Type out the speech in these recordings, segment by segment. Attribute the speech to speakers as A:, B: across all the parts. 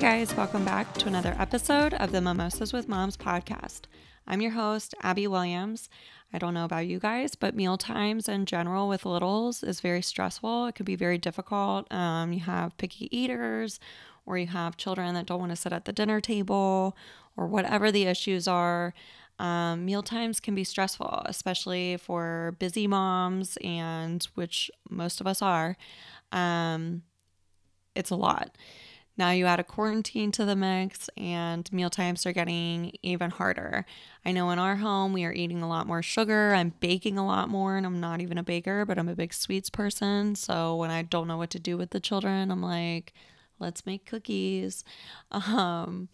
A: Hey guys, welcome back to another episode of the Mimosas with Moms podcast. I'm your host, Abby Williams. I don't know about you guys, but meal times in general with littles is very stressful. It could be very difficult. Um, you have picky eaters, or you have children that don't want to sit at the dinner table, or whatever the issues are. Um, meal times can be stressful, especially for busy moms, and which most of us are. Um, it's a lot. Now you add a quarantine to the mix, and meal times are getting even harder. I know in our home, we are eating a lot more sugar. I'm baking a lot more, and I'm not even a baker, but I'm a big sweets person. So when I don't know what to do with the children, I'm like, let's make cookies. Um,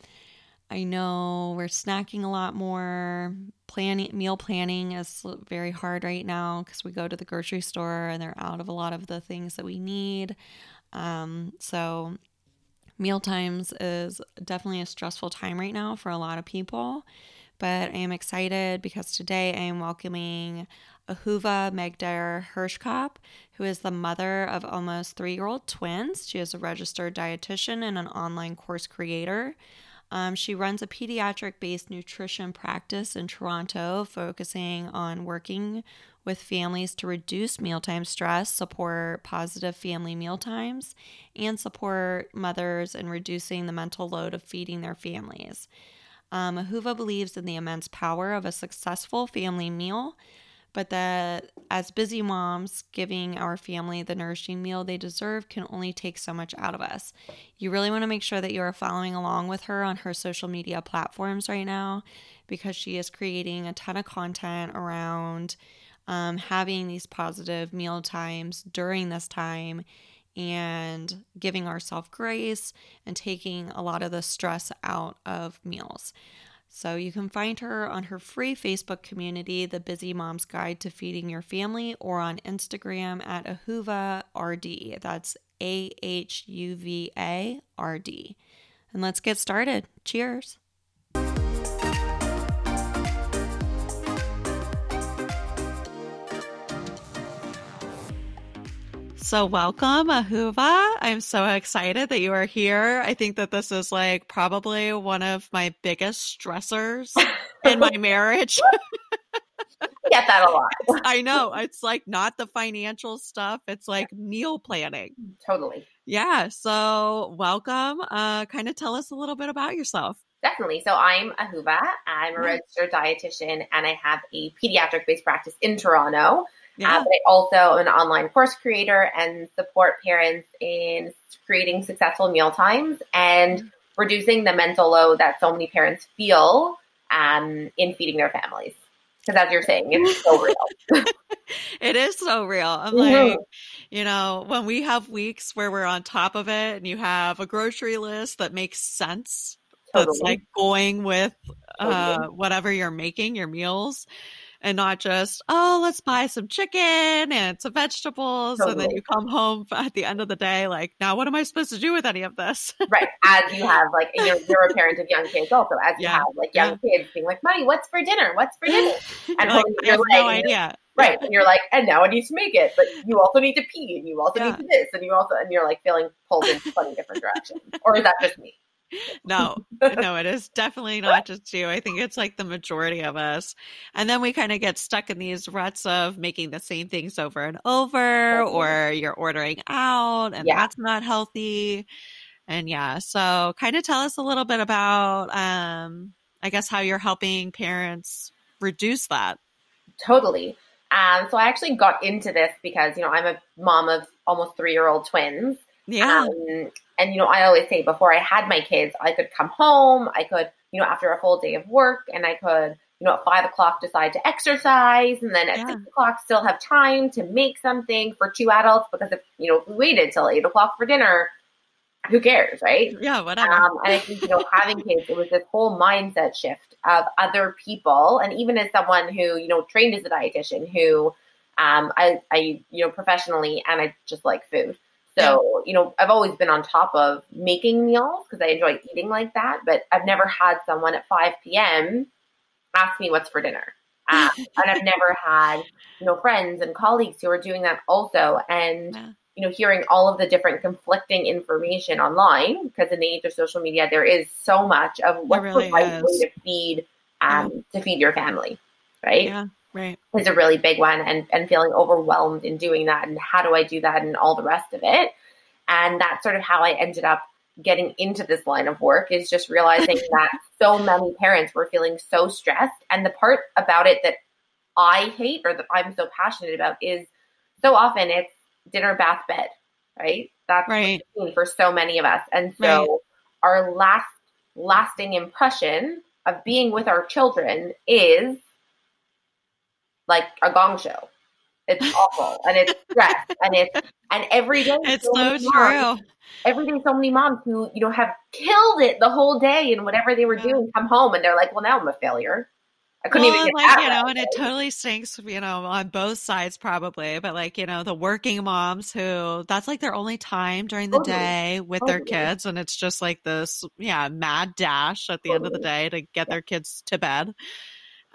A: I know we're snacking a lot more. Planning meal planning is very hard right now because we go to the grocery store and they're out of a lot of the things that we need. Um, so meal times is definitely a stressful time right now for a lot of people. But I am excited because today I am welcoming Ahuva Magder Hirschkop, who is the mother of almost three year old twins. She is a registered dietitian and an online course creator. Um, she runs a pediatric based nutrition practice in Toronto, focusing on working with families to reduce mealtime stress, support positive family meal times, and support mothers in reducing the mental load of feeding their families. Um, Ahuva believes in the immense power of a successful family meal but that as busy moms, giving our family the nourishing meal they deserve can only take so much out of us. You really want to make sure that you are following along with her on her social media platforms right now because she is creating a ton of content around um, having these positive meal times during this time and giving ourselves grace and taking a lot of the stress out of meals. So you can find her on her free Facebook community, The Busy Mom's Guide to Feeding Your Family, or on Instagram at Ahuva RD. That's A H U V A R D. And let's get started. Cheers. So, welcome, Ahuva. I'm so excited that you are here. I think that this is like probably one of my biggest stressors in my marriage.
B: I get that a lot.
A: I know. It's like not the financial stuff, it's like meal planning.
B: Totally.
A: Yeah. So, welcome. Uh, kind of tell us a little bit about yourself.
B: Definitely. So I'm Ahuva. I'm a registered dietitian and I have a pediatric based practice in Toronto. Yeah. Uh, but I also am an online course creator and support parents in creating successful meal times and mm-hmm. reducing the mental load that so many parents feel um, in feeding their families. Because as you're saying, it's so real.
A: it is so real. I'm mm-hmm. like, you know, when we have weeks where we're on top of it and you have a grocery list that makes sense, totally. that's like going with uh, totally. whatever you're making, your meals and not just, oh, let's buy some chicken and some vegetables. Totally. And then you come home at the end of the day, like, now what am I supposed to do with any of this?
B: right. As you have, like, you're, you're a parent of young kids also, as you have, like, young yeah. kids being like, Mommy, what's for dinner? What's for dinner?
A: And like, I have no idea.
B: Right. And you're like, and now I need to make it, but you also need to pee and you also yeah. need to this and you also, and you're like feeling pulled in 20 different directions. Or is that just me?
A: No, no, it is definitely not just you. I think it's like the majority of us. And then we kind of get stuck in these ruts of making the same things over and over, or you're ordering out, and yeah. that's not healthy. And yeah, so kind of tell us a little bit about, um, I guess, how you're helping parents reduce that.
B: Totally. Um, so I actually got into this because, you know, I'm a mom of almost three year old twins.
A: Yeah. Um,
B: and, you know, I always say before I had my kids, I could come home, I could, you know, after a full day of work, and I could, you know, at five o'clock decide to exercise, and then at yeah. six o'clock still have time to make something for two adults because if, you know, if we waited till eight o'clock for dinner, who cares, right?
A: Yeah, whatever.
B: Um, and I think, you know, having kids, it was this whole mindset shift of other people. And even as someone who, you know, trained as a dietitian, who um, I, I, you know, professionally, and I just like food. So, you know, I've always been on top of making meals because I enjoy eating like that, but I've never had someone at 5 p.m. ask me what's for dinner. Uh, and I've never had, you know, friends and colleagues who are doing that also. And, yeah. you know, hearing all of the different conflicting information online, because in the age of social media, there is so much of what's really the right way to feed um, yeah. to feed your family, right?
C: Yeah, right.
B: Is a really big one, and and feeling overwhelmed in doing that, and how do I do that, and all the rest of it, and that's sort of how I ended up getting into this line of work is just realizing that so many parents were feeling so stressed, and the part about it that I hate or that I'm so passionate about is so often it's dinner, bath, bed, right? That's right. for so many of us. And so right. our last lasting impression of being with our children is like a gong show. It's awful and it's stress and it's and every day
C: it's so, so true. Moms,
B: every day so many moms who, you know, have killed it the whole day and whatever they were yeah. doing come home and they're like, Well now I'm a failure. I couldn't well, even
C: like, you know, and it totally stinks, you know, on both sides probably, but like, you know, the working moms who that's like their only time during the totally. day with totally. their kids. And it's just like this, yeah, mad dash at the totally. end of the day to get their kids to bed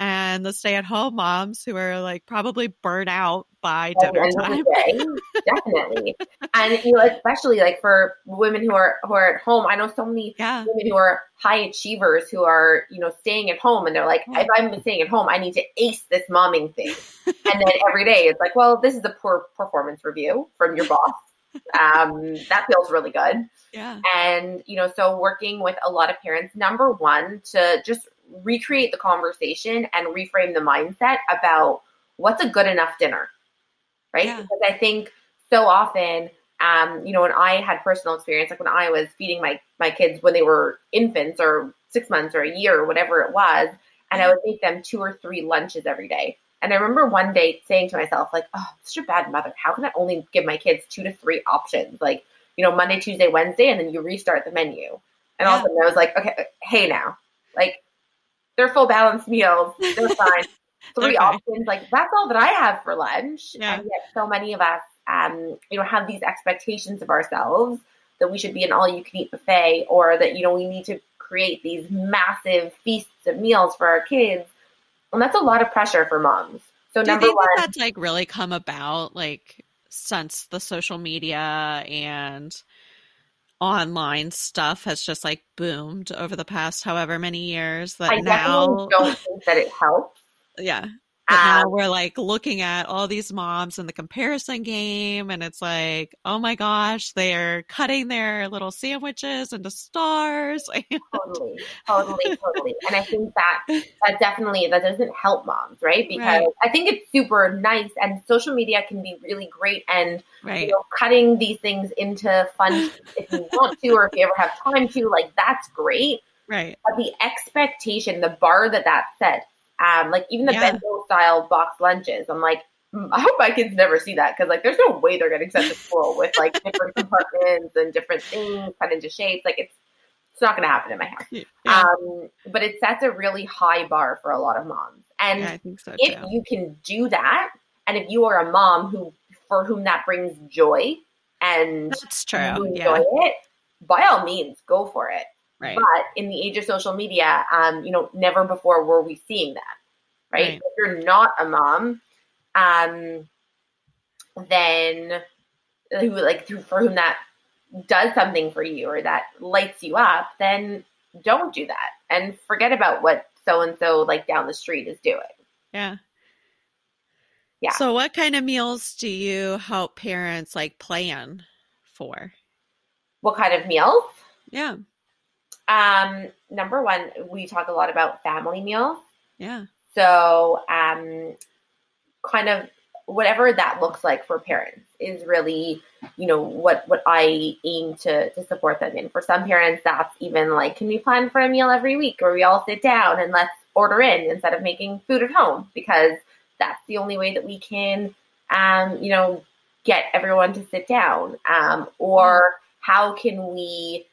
C: and the stay at home moms who are like probably burnt out by dinner time.
B: definitely. and you know, especially like for women who are who are at home, I know so many yeah. women who are high achievers who are, you know, staying at home and they're like, if I'm staying at home, I need to ace this momming thing. and then every day it's like, well, this is a poor performance review from your boss. Um, that feels really good.
C: Yeah.
B: And, you know, so working with a lot of parents, number one, to just recreate the conversation and reframe the mindset about what's a good enough dinner, right? Yeah. Because I think so often, um, you know, when I had personal experience, like when I was feeding my my kids when they were infants or six months or a year or whatever it was, and I would make them two or three lunches every day. And I remember one day saying to myself, like, oh, I'm such a bad mother. How can I only give my kids two to three options? Like, you know, Monday, Tuesday, Wednesday, and then you restart the menu. And yeah. all of a sudden I was like, okay, hey now, like they're full balanced meals. They're fine. Three okay. options. Like that's all that I have for lunch. Yeah. And yet so many of us, um, you know, have these expectations of ourselves that we should be an all you can eat buffet or that, you know, we need to create these massive feasts of meals for our kids. And that's a lot of pressure for moms. So
C: Do
B: number
C: one,
B: that
C: that's like really come about like since the social media and online stuff has just like boomed over the past however many years that I now
B: don't think that it helps.
C: Yeah. But now um, we're like looking at all these moms in the comparison game, and it's like, oh my gosh, they're cutting their little sandwiches into stars.
B: totally, totally, totally. And I think that that definitely that doesn't help moms, right? Because right. I think it's super nice, and social media can be really great, and right. you know, cutting these things into fun if you want to, or if you ever have time to, like that's great.
C: Right.
B: But the expectation, the bar that that sets um, like even the yeah. bento style box lunches. I'm like, mm, I hope my kids never see that because like there's no way they're getting sent to school with like different compartments and different things cut into shapes. Like it's it's not going to happen in my house. Yeah. Um, but it sets a really high bar for a lot of moms. And yeah, so if too. you can do that, and if you are a mom who for whom that brings joy and
C: that's true, you
B: enjoy yeah. it, by all means, go for it. Right. But in the age of social media, um, you know, never before were we seeing that, right? right. If you're not a mom, um, then who like through for whom that does something for you or that lights you up, then don't do that and forget about what so and so like down the street is doing.
C: Yeah.
B: Yeah.
C: So what kind of meals do you help parents like plan for?
B: What kind of meals?
C: Yeah.
B: Um, number one, we talk a lot about family meals.
C: Yeah.
B: So, um, kind of whatever that looks like for parents is really, you know, what what I aim to to support them in. For some parents, that's even like, can we plan for a meal every week where we all sit down and let's order in instead of making food at home because that's the only way that we can, um, you know, get everyone to sit down. Um, or how can we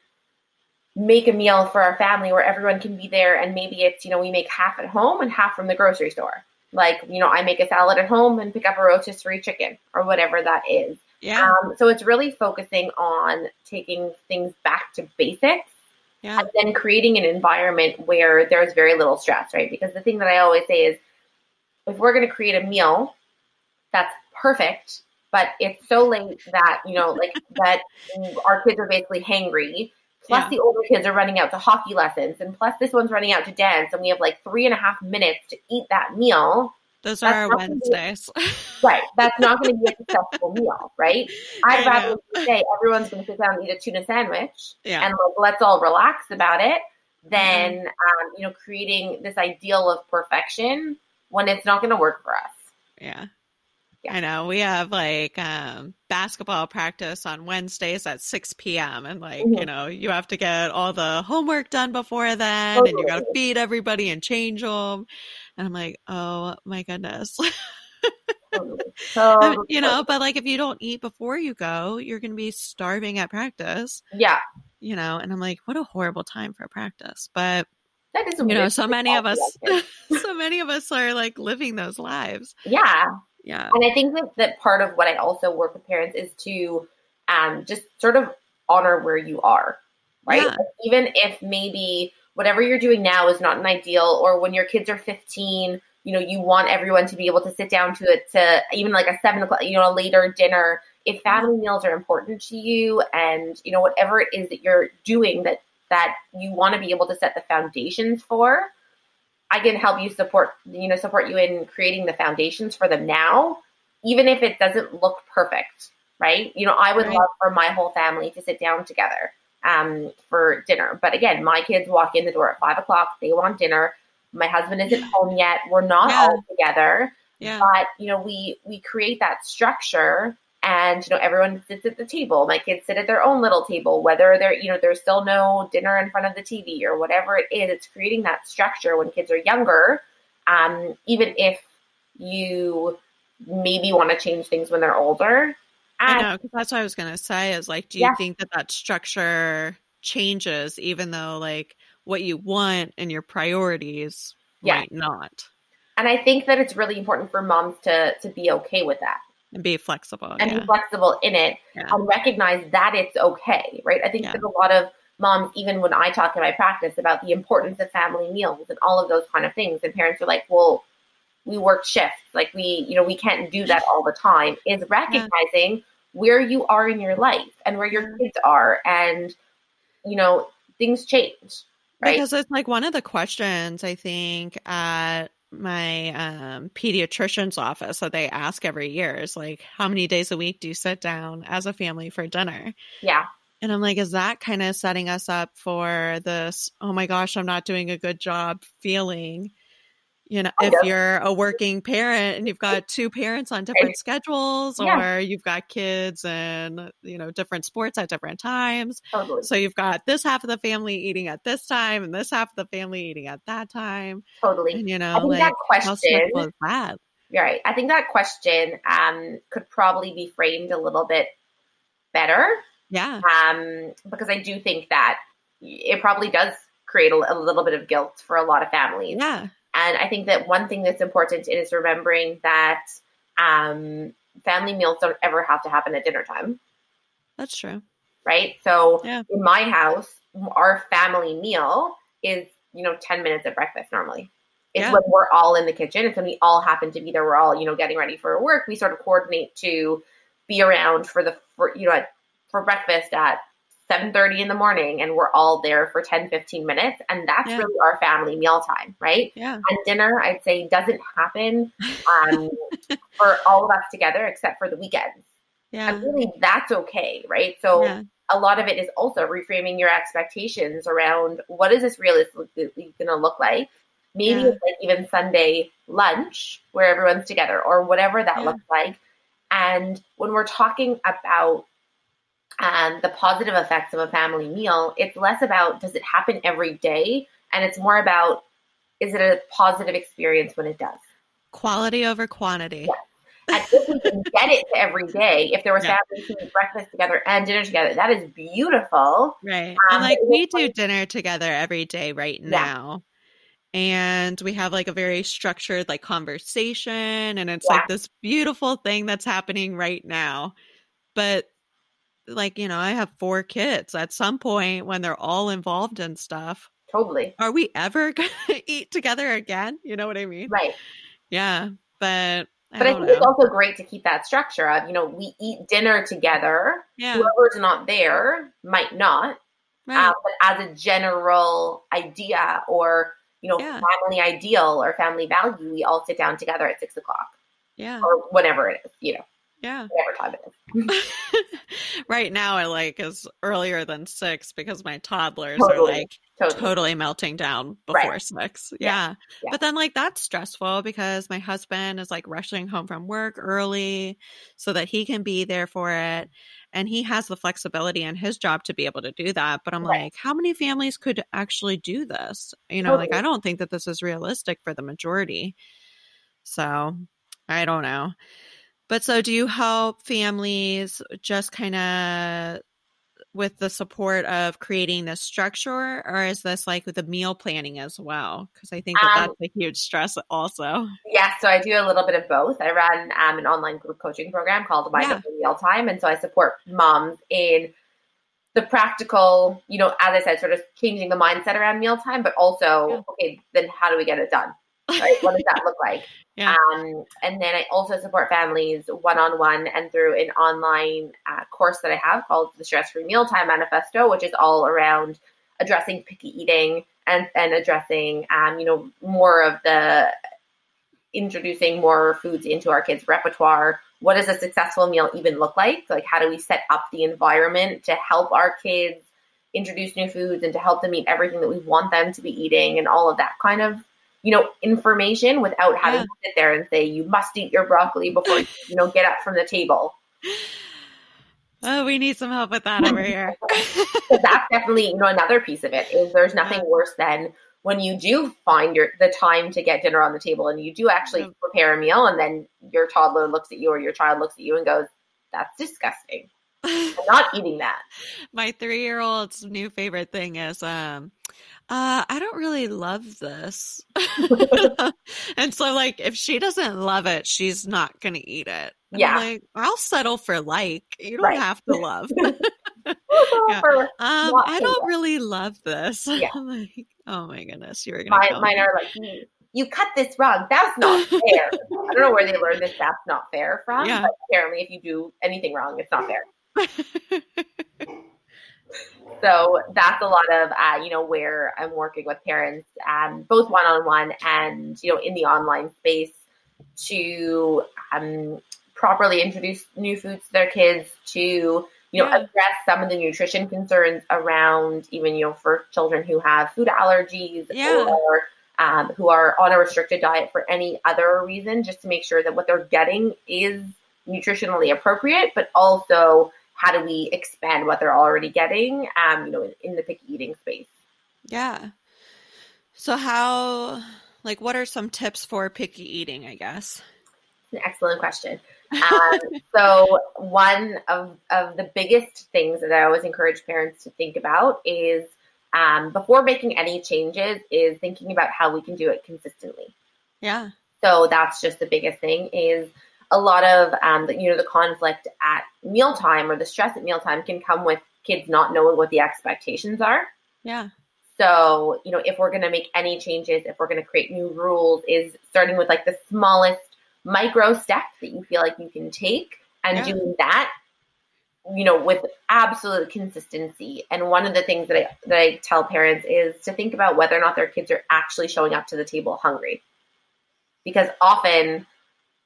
B: make a meal for our family where everyone can be there and maybe it's you know we make half at home and half from the grocery store. Like you know i make a salad at home and pick up a rotisserie chicken or whatever that is.
C: Yeah.
B: Um, so it's really focusing on taking things back to basics
C: yeah.
B: and then creating an environment where there's very little stress right? Because the thing that i always say is if we're going to create a meal that's perfect but it's so late that you know like that our kids are basically hangry plus yeah. the older kids are running out to hockey lessons and plus this one's running out to dance and we have like three and a half minutes to eat that meal
C: those are our Wednesdays.
B: Be, right. That's not going to be a successful meal, right? I'd rather say everyone's going to sit down and eat a tuna sandwich yeah. and like, let's all relax about it than, mm-hmm. um, you know, creating this ideal of perfection when it's not going to work for us.
C: Yeah. Yeah. I know we have like um, basketball practice on Wednesdays at 6 p.m. And like, mm-hmm. you know, you have to get all the homework done before then totally. and you got to feed everybody and change them. And I'm like, oh my goodness. so, you know, but like if you don't eat before you go, you're going to be starving at practice.
B: Yeah.
C: You know, and I'm like, what a horrible time for practice. But that is you know, so many of us, so many of us are like living those lives.
B: Yeah.
C: Yeah.
B: And I think that, that part of what I also work with parents is to um, just sort of honor where you are, right? Yeah. Even if maybe whatever you're doing now is not an ideal, or when your kids are 15, you know, you want everyone to be able to sit down to it to even like a seven o'clock, you know, a later dinner. If family meals are important to you and, you know, whatever it is that you're doing that that you want to be able to set the foundations for, I can help you support, you know, support you in creating the foundations for them now, even if it doesn't look perfect, right? You know, I would right. love for my whole family to sit down together um, for dinner. But again, my kids walk in the door at five o'clock. They want dinner. My husband isn't home yet. We're not yeah. all together. Yeah. But you know, we we create that structure and you know everyone sits at the table my kids sit at their own little table whether they're you know there's still no dinner in front of the tv or whatever it is it's creating that structure when kids are younger um, even if you maybe want to change things when they're older
C: I know because that's what I was gonna say is like, do you yeah. think that that structure changes even though like what you want and your priorities yeah. might not?
B: And I think that it's really important for moms to to be okay with that
C: and be flexible
B: and yeah. be flexible in it yeah. and recognize that it's okay right i think yeah. there's a lot of moms even when i talk in my practice about the importance of family meals and all of those kind of things and parents are like well we work shifts like we you know we can't do that all the time is recognizing where you are in your life and where your kids are and you know things change right
C: because it's like one of the questions i think at my um, pediatrician's office that they ask every year is like, how many days a week do you sit down as a family for dinner?
B: Yeah.
C: And I'm like, is that kind of setting us up for this, oh my gosh, I'm not doing a good job feeling you know, if you're a working parent and you've got two parents on different schedules yeah. or you've got kids and, you know, different sports at different times. Totally. So you've got this half of the family eating at this time and this half of the family eating at that time.
B: Totally.
C: And, you know, like, that question, how that?
B: Right. I think that question um, could probably be framed a little bit better.
C: Yeah.
B: Um, because I do think that it probably does create a, a little bit of guilt for a lot of families.
C: Yeah
B: and I think that one thing that's important is remembering that um, family meals don't ever have to happen at dinner time.
C: That's true.
B: Right. So yeah. in my house, our family meal is, you know, 10 minutes at breakfast normally. It's yeah. when we're all in the kitchen. It's when we all happen to be there. We're all, you know, getting ready for work. We sort of coordinate to be around for the, for, you know, at, for breakfast at 7.30 in the morning and we're all there for 10 15 minutes and that's yeah. really our family meal time right?
C: Yeah.
B: And dinner i'd say doesn't happen um, for all of us together except for the weekends.
C: Yeah.
B: And really that's okay right? So yeah. a lot of it is also reframing your expectations around what is this realistically going to look like? Maybe yeah. it's like even sunday lunch where everyone's together or whatever that looks like. And when we're talking about um, the positive effects of a family meal, it's less about does it happen every day, and it's more about is it a positive experience when it does.
C: Quality over quantity.
B: Yes. And if we can get it to every day, if there was yeah. families eating breakfast together and dinner together, that is beautiful.
C: Right. Um, and like we do like, dinner together every day right yeah. now. And we have like a very structured like conversation and it's yeah. like this beautiful thing that's happening right now. But like you know i have four kids at some point when they're all involved in stuff
B: totally
C: are we ever gonna eat together again you know what i mean
B: right
C: yeah but
B: but I, I think know. it's also great to keep that structure of, you know, we eat dinner together. Yeah. Whoever's not there might not. Right. Um, but as a general idea or, you know, yeah. family ideal or family value, we all sit down together at six o'clock.
C: Yeah.
B: Or whatever it is, you know.
C: Yeah.
B: Whatever time it is.
C: right now I like is earlier than six because my toddlers totally. are like totally. totally. melting down before right. six. Yeah. yeah. But then like that's stressful because my husband is like rushing home from work early so that he can be there for it. And he has the flexibility in his job to be able to do that. But I'm right. like, how many families could actually do this? You know, totally. like I don't think that this is realistic for the majority. So I don't know. But so do you help families just kind of with the support of creating this structure or is this like with the meal planning as well because i think that um, that's a huge stress also
B: yeah so i do a little bit of both i run um, an online group coaching program called mind yeah. meal time and so i support moms in the practical you know as i said sort of changing the mindset around mealtime but also yeah. okay then how do we get it done right what does that look like yeah. Um, and then I also support families one on one and through an online uh, course that I have called the Stress Free Mealtime Manifesto, which is all around addressing picky eating and, and addressing, um, you know, more of the introducing more foods into our kids' repertoire. What does a successful meal even look like? Like, how do we set up the environment to help our kids introduce new foods and to help them eat everything that we want them to be eating and all of that kind of you know, information without having yeah. to sit there and say, you must eat your broccoli before, you know, get up from the table.
C: Oh, we need some help with that over here.
B: that's definitely, you know, another piece of it is there's nothing worse than when you do find your the time to get dinner on the table and you do actually yeah. prepare a meal and then your toddler looks at you or your child looks at you and goes, That's disgusting. I'm not eating that.
C: My three year old's new favorite thing is um uh, I don't really love this. and so, like, if she doesn't love it, she's not going to eat it. And yeah. like, I'll settle for like. You don't right. have to love. yeah. um, I don't really love this. Yeah. I'm like, oh my goodness, you're going
B: to. Mine, are like, you, you cut this wrong. That's not fair. I don't know where they learned this. That's not fair from. Yeah. But apparently, if you do anything wrong, it's not fair. So that's a lot of, uh, you know, where I'm working with parents, um, both one on one and, you know, in the online space to um, properly introduce new foods to their kids, to, you know, yeah. address some of the nutrition concerns around even, you know, for children who have food allergies yeah. or um, who are on a restricted diet for any other reason, just to make sure that what they're getting is nutritionally appropriate, but also how do we expand what they're already getting um, you know in, in the picky eating space?
C: Yeah. So how like what are some tips for picky eating i guess?
B: An excellent question. Um, so one of, of the biggest things that i always encourage parents to think about is um, before making any changes is thinking about how we can do it consistently.
C: Yeah.
B: So that's just the biggest thing is a lot of um, the, you know the conflict at mealtime or the stress at mealtime can come with kids not knowing what the expectations are.
C: Yeah.
B: So you know if we're going to make any changes, if we're going to create new rules, is starting with like the smallest micro step that you feel like you can take and yeah. doing that you know with absolute consistency and one of the things that I that I tell parents is to think about whether or not their kids are actually showing up to the table hungry because often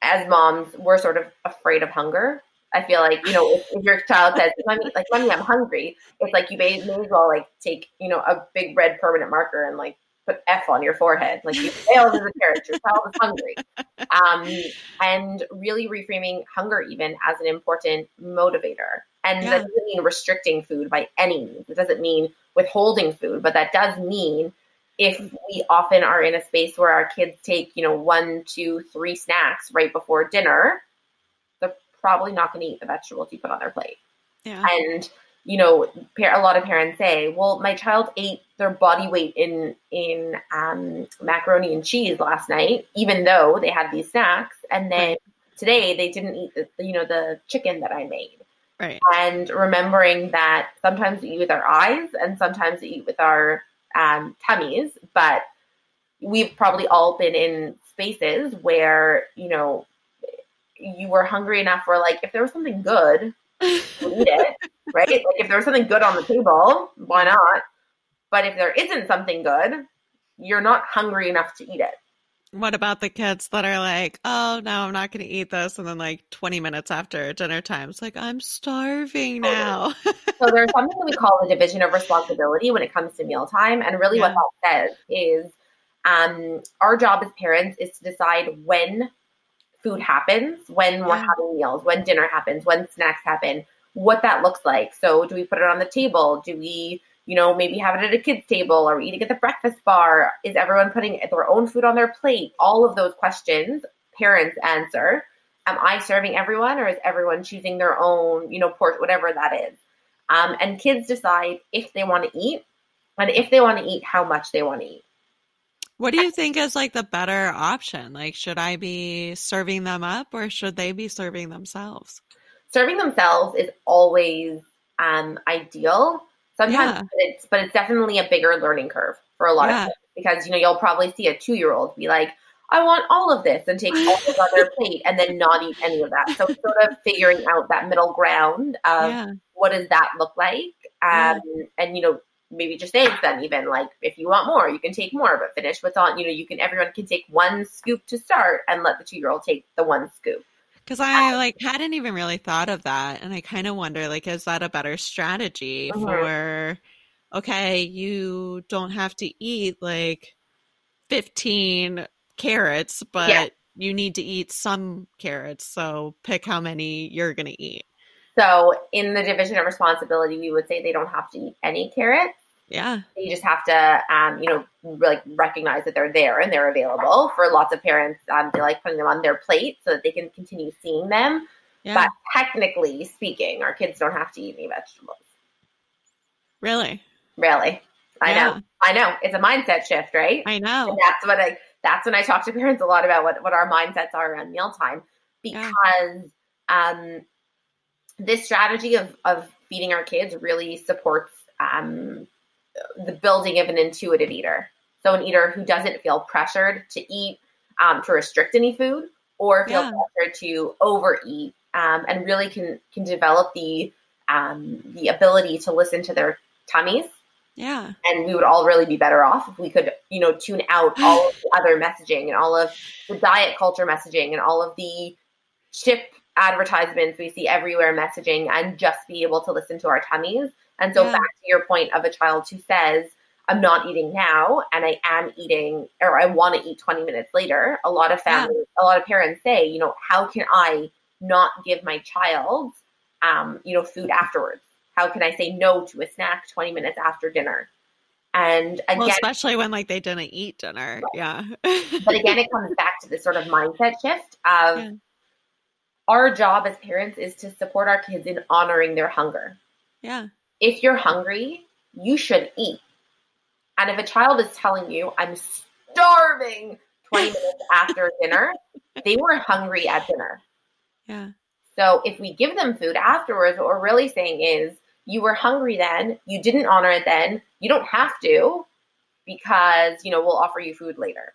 B: as moms, we're sort of afraid of hunger. I feel like, you know, if, if your child says, mommy, like, mommy, I'm hungry, it's like you may, may as well like take, you know, a big red permanent marker and like put F on your forehead. Like you failed as a parent, your child is hungry. Um, and really reframing hunger even as an important motivator. And yeah. that doesn't mean restricting food by any means. It doesn't mean withholding food, but that does mean if we often are in a space where our kids take, you know, one, two, three snacks right before dinner, they're probably not going to eat the vegetables you put on their plate.
C: Yeah.
B: And you know, a lot of parents say, "Well, my child ate their body weight in in um, macaroni and cheese last night, even though they had these snacks, and then today they didn't eat the you know the chicken that I made."
C: Right.
B: And remembering that sometimes we eat with our eyes, and sometimes we eat with our um, tummies, but we've probably all been in spaces where, you know, you were hungry enough where like if there was something good, eat it, right? Like if there was something good on the table, why not? But if there isn't something good, you're not hungry enough to eat it.
C: What about the kids that are like, oh no, I'm not going to eat this, and then like 20 minutes after dinner time, it's like I'm starving now.
B: so there's something that we call the division of responsibility when it comes to mealtime, and really yeah. what that says is, um, our job as parents is to decide when food happens, when yeah. we're having meals, when dinner happens, when snacks happen, what that looks like. So do we put it on the table? Do we you know, maybe have it at a kid's table or eating at the breakfast bar? Is everyone putting their own food on their plate? All of those questions parents answer. Am I serving everyone or is everyone choosing their own, you know, port, whatever that is? Um, and kids decide if they want to eat and if they want to eat, how much they want to eat.
C: What do you think is like the better option? Like, should I be serving them up or should they be serving themselves?
B: Serving themselves is always um, ideal Sometimes yeah. it's, but it's definitely a bigger learning curve for a lot yeah. of kids because, you know, you'll probably see a two year old be like, I want all of this and take all of their plate and then not eat any of that. So sort of figuring out that middle ground of yeah. what does that look like? Um, and, you know, maybe just saying to them even like, if you want more, you can take more, but finish what's on, you know, you can, everyone can take one scoop to start and let the two year old take the one scoop.
C: Because I like hadn't even really thought of that, and I kind of wonder, like, is that a better strategy mm-hmm. for? Okay, you don't have to eat like fifteen carrots, but yeah. you need to eat some carrots. So pick how many you're going to eat.
B: So in the division of responsibility, we would say they don't have to eat any carrots.
C: Yeah.
B: You just have to, um, you know, like recognize that they're there and they're available. For lots of parents, um, they like putting them on their plate so that they can continue seeing them. Yeah. But technically speaking, our kids don't have to eat any vegetables.
C: Really?
B: Really. I yeah. know. I know. It's a mindset shift, right?
C: I know.
B: And that's what I that's when I talk to parents a lot about what, what our mindsets are around mealtime. Because yeah. um this strategy of, of feeding our kids really supports um, the building of an intuitive eater. So an eater who doesn't feel pressured to eat, um, to restrict any food, or feel yeah. pressured to overeat, um, and really can can develop the um, the ability to listen to their tummies.
C: Yeah.
B: And we would all really be better off if we could, you know, tune out all of the other messaging and all of the diet culture messaging and all of the chip advertisements we see everywhere messaging and just be able to listen to our tummies and so yeah. back to your point of a child who says, I'm not eating now and I am eating or I want to eat 20 minutes later. A lot of families, yeah. a lot of parents say, you know, how can I not give my child, um, you know, food afterwards? How can I say no to a snack 20 minutes after dinner? And again, well,
C: especially when like they didn't eat dinner. Right. Yeah.
B: but again, it comes back to this sort of mindset shift of yeah. our job as parents is to support our kids in honoring their hunger.
C: Yeah
B: if you're hungry, you should eat. And if a child is telling you, I'm starving 20 minutes after dinner, they were hungry at dinner.
C: Yeah.
B: So if we give them food afterwards, what we're really saying is, you were hungry then, you didn't honor it then, you don't have to because, you know, we'll offer you food later.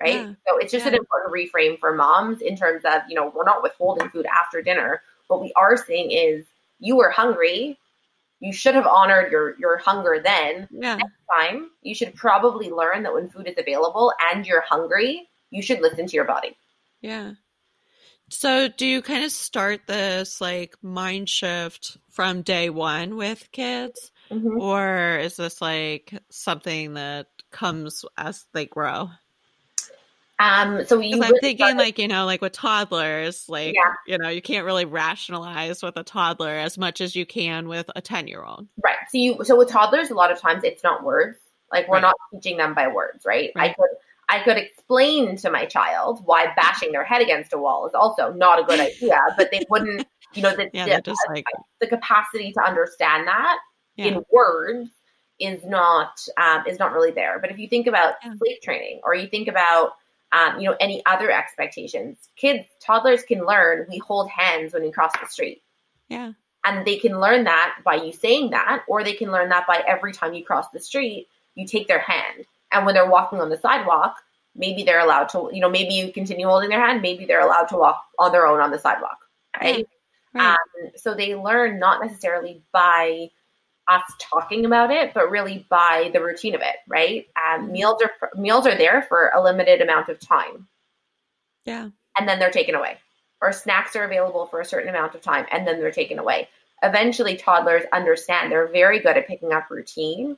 B: Right. Yeah. So it's just yeah. an important reframe for moms in terms of, you know, we're not withholding food after dinner. What we are saying is, you were hungry, you should have honored your your hunger then.
C: Yeah.
B: Next time, you should probably learn that when food is available and you're hungry, you should listen to your body.
C: Yeah. So, do you kind of start this like mind shift from day one with kids? Mm-hmm. Or is this like something that comes as they grow?
B: Um, so you
C: I'm thinking start- like, you know, like with toddlers, like, yeah. you know, you can't really rationalize with a toddler as much as you can with a 10 year old.
B: Right. So you, so with toddlers, a lot of times it's not words. Like we're right. not teaching them by words, right? right? I could, I could explain to my child why bashing their head against a wall is also not a good idea, but they wouldn't, you know, the, yeah, the, like... the capacity to understand that yeah. in words is not, um, is not really there. But if you think about yeah. sleep training or you think about, um, you know, any other expectations. Kids, toddlers can learn we hold hands when we cross the street.
C: Yeah.
B: And they can learn that by you saying that, or they can learn that by every time you cross the street, you take their hand. And when they're walking on the sidewalk, maybe they're allowed to, you know, maybe you continue holding their hand, maybe they're allowed to walk on their own on the sidewalk, right? right. Um, so they learn not necessarily by us talking about it, but really by the routine of it, right? Um, mm-hmm. meals are meals are there for a limited amount of time.
C: Yeah,
B: and then they're taken away, or snacks are available for a certain amount of time, and then they're taken away. Eventually, toddlers understand they're very good at picking up routine.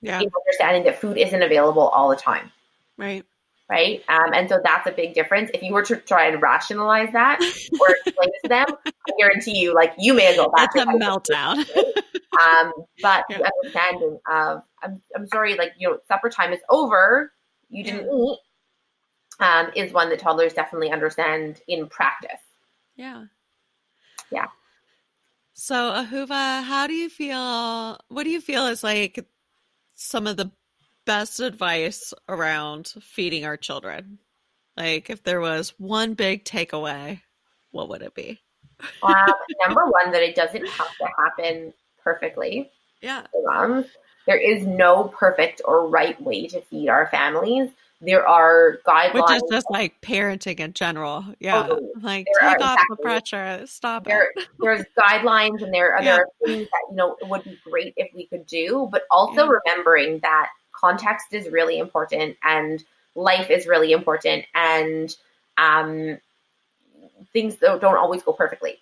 C: Yeah,
B: understanding that food isn't available all the time.
C: Right
B: right? Um, and so that's a big difference. If you were to try and rationalize that or explain to them, I guarantee you, like you may as well.
C: That's a meltdown.
B: um, but yeah. the understanding of, I'm, I'm sorry, like you know, supper time is over. You didn't yeah. eat. Um, is one that toddlers definitely understand in practice.
C: Yeah.
B: Yeah.
C: So, Ahuva, how do you feel? What do you feel is like some of the best advice around feeding our children? Like, if there was one big takeaway, what would it be?
B: um, number one, that it doesn't have to happen perfectly.
C: Yeah.
B: Moms. There is no perfect or right way to feed our families. There are guidelines. Which
C: is just like parenting in general. Yeah. Totally. Like take off exactly. the pressure. Stop
B: there,
C: it.
B: there's guidelines and there are yeah. things that, you know, it would be great if we could do, but also yeah. remembering that context is really important and life is really important and um, things don't always go perfectly.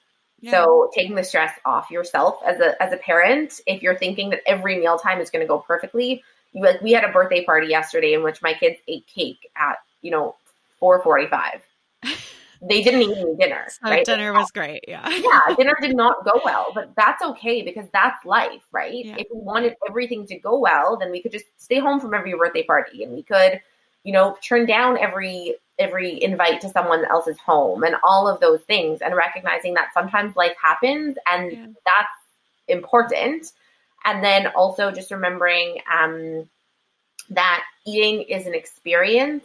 B: Yeah. So taking the stress off yourself as a as a parent, if you're thinking that every mealtime is going to go perfectly, you, like we had a birthday party yesterday in which my kids ate cake at you know four forty five. they didn't eat any dinner.
C: So right? dinner was great. Yeah.
B: yeah. Dinner did not go well, but that's okay because that's life, right? Yeah. If we wanted everything to go well, then we could just stay home from every birthday party and we could, you know, turn down every every invite to someone else's home and all of those things and recognizing that sometimes life happens and yeah. that's important. And then also just remembering um, that eating is an experience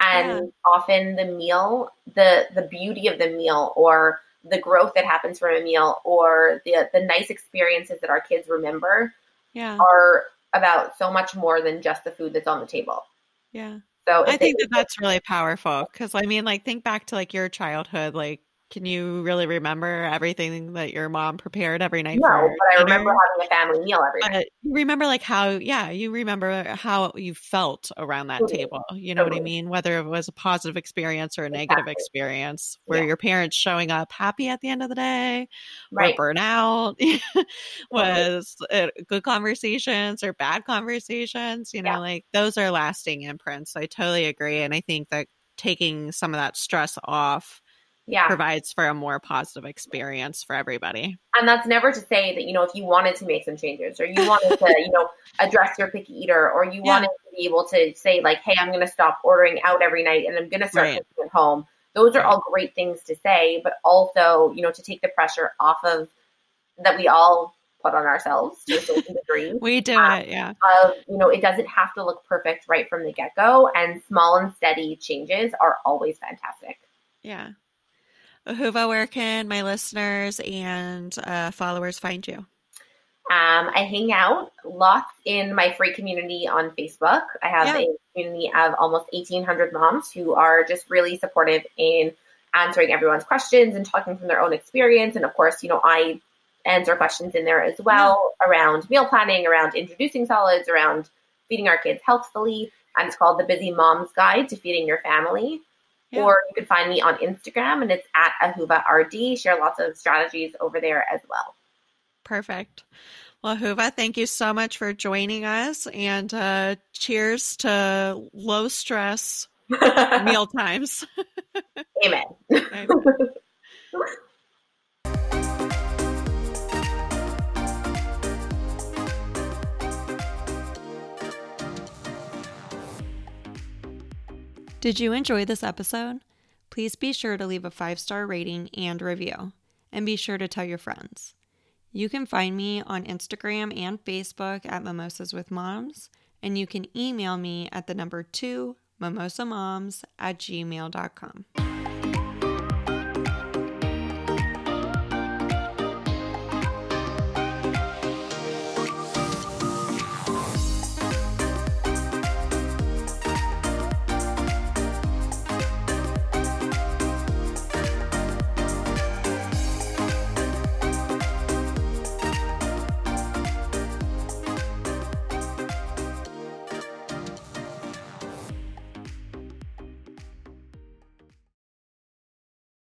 B: and yeah. often the meal the the beauty of the meal or the growth that happens from a meal or the the nice experiences that our kids remember
C: yeah.
B: are about so much more than just the food that's on the table
C: yeah so i think that that's really powerful because i mean like think back to like your childhood like can you really remember everything that your mom prepared every night?
B: No, but I remember having a family meal every night.
C: You remember like how, yeah, you remember how you felt around that totally. table. You know totally. what I mean? Whether it was a positive experience or a negative exactly. experience, where yeah. your parents showing up happy at the end of the day, right. or burnout, was uh, good conversations or bad conversations. You know, yeah. like those are lasting imprints. I totally agree, and I think that taking some of that stress off yeah. provides for a more positive experience for everybody.
B: And that's never to say that, you know, if you wanted to make some changes or you wanted to, you know, address your picky eater or you yeah. wanted to be able to say, like, hey, I'm going to stop ordering out every night and I'm going to start right. cooking at home. Those are all great things to say, but also, you know, to take the pressure off of that we all put on ourselves to a certain degree.
C: we do um, it, yeah.
B: Of, you know, it doesn't have to look perfect right from the get go, and small and steady changes are always fantastic.
C: Yeah. Ahuva, where can my listeners and uh, followers find you?
B: Um, I hang out lots in my free community on Facebook. I have yeah. a community of almost 1,800 moms who are just really supportive in answering everyone's questions and talking from their own experience. And of course, you know, I answer questions in there as well yeah. around meal planning, around introducing solids, around feeding our kids healthfully. And it's called the Busy Mom's Guide to Feeding Your Family. Yeah. Or you can find me on Instagram and it's at Ahuva RD. Share lots of strategies over there as well.
C: Perfect. Well, Ahuva, thank you so much for joining us and uh, cheers to low stress meal times.
B: Amen. Amen.
C: Did you enjoy this episode? Please be sure to leave a five star rating and review, and be sure to tell your friends. You can find me on Instagram and Facebook at Mimosas with Moms, and you can email me at the number two mimosamoms at gmail.com.